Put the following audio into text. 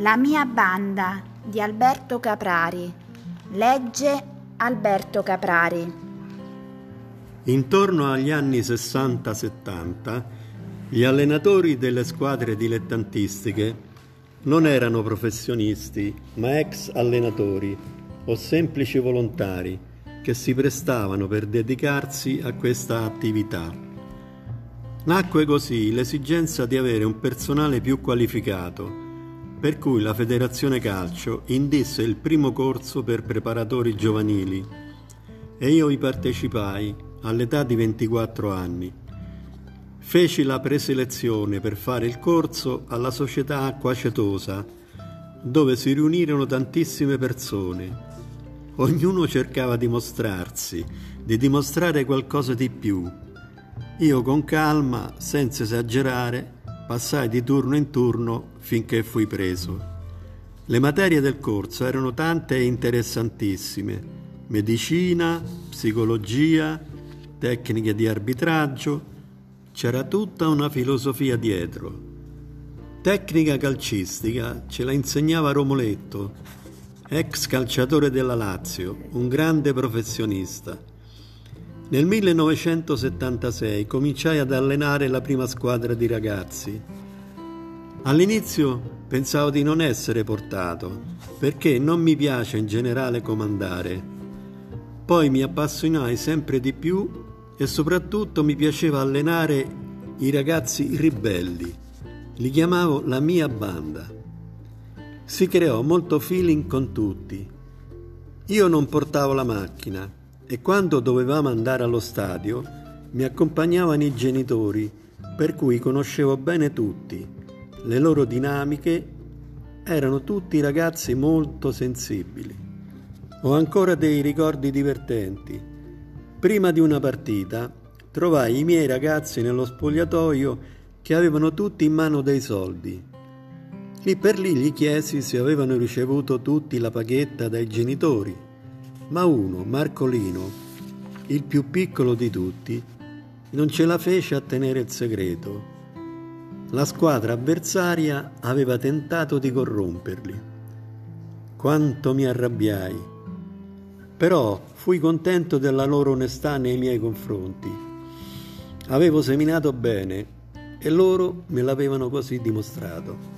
La mia banda di Alberto Caprari. Legge Alberto Caprari. Intorno agli anni 60-70 gli allenatori delle squadre dilettantistiche non erano professionisti, ma ex allenatori o semplici volontari che si prestavano per dedicarsi a questa attività. Nacque così l'esigenza di avere un personale più qualificato per cui la Federazione Calcio indisse il primo corso per preparatori giovanili e io vi partecipai all'età di 24 anni. Feci la preselezione per fare il corso alla società Acqua Cetosa, dove si riunirono tantissime persone. Ognuno cercava di mostrarsi, di dimostrare qualcosa di più. Io con calma, senza esagerare, Passai di turno in turno finché fui preso. Le materie del corso erano tante e interessantissime. Medicina, psicologia, tecniche di arbitraggio, c'era tutta una filosofia dietro. Tecnica calcistica ce la insegnava Romoletto, ex calciatore della Lazio, un grande professionista. Nel 1976 cominciai ad allenare la prima squadra di ragazzi. All'inizio pensavo di non essere portato, perché non mi piace in generale comandare. Poi mi appassionai sempre di più e soprattutto mi piaceva allenare i ragazzi ribelli. Li chiamavo la mia banda. Si creò molto feeling con tutti. Io non portavo la macchina, e quando dovevamo andare allo stadio mi accompagnavano i genitori, per cui conoscevo bene tutti, le loro dinamiche, erano tutti ragazzi molto sensibili. Ho ancora dei ricordi divertenti. Prima di una partita trovai i miei ragazzi nello spogliatoio che avevano tutti in mano dei soldi. Lì per lì gli chiesi se avevano ricevuto tutti la paghetta dai genitori ma uno, Marcolino, il più piccolo di tutti, non ce la fece a tenere il segreto. La squadra avversaria aveva tentato di corromperli. Quanto mi arrabbiai. Però fui contento della loro onestà nei miei confronti. Avevo seminato bene e loro me l'avevano così dimostrato.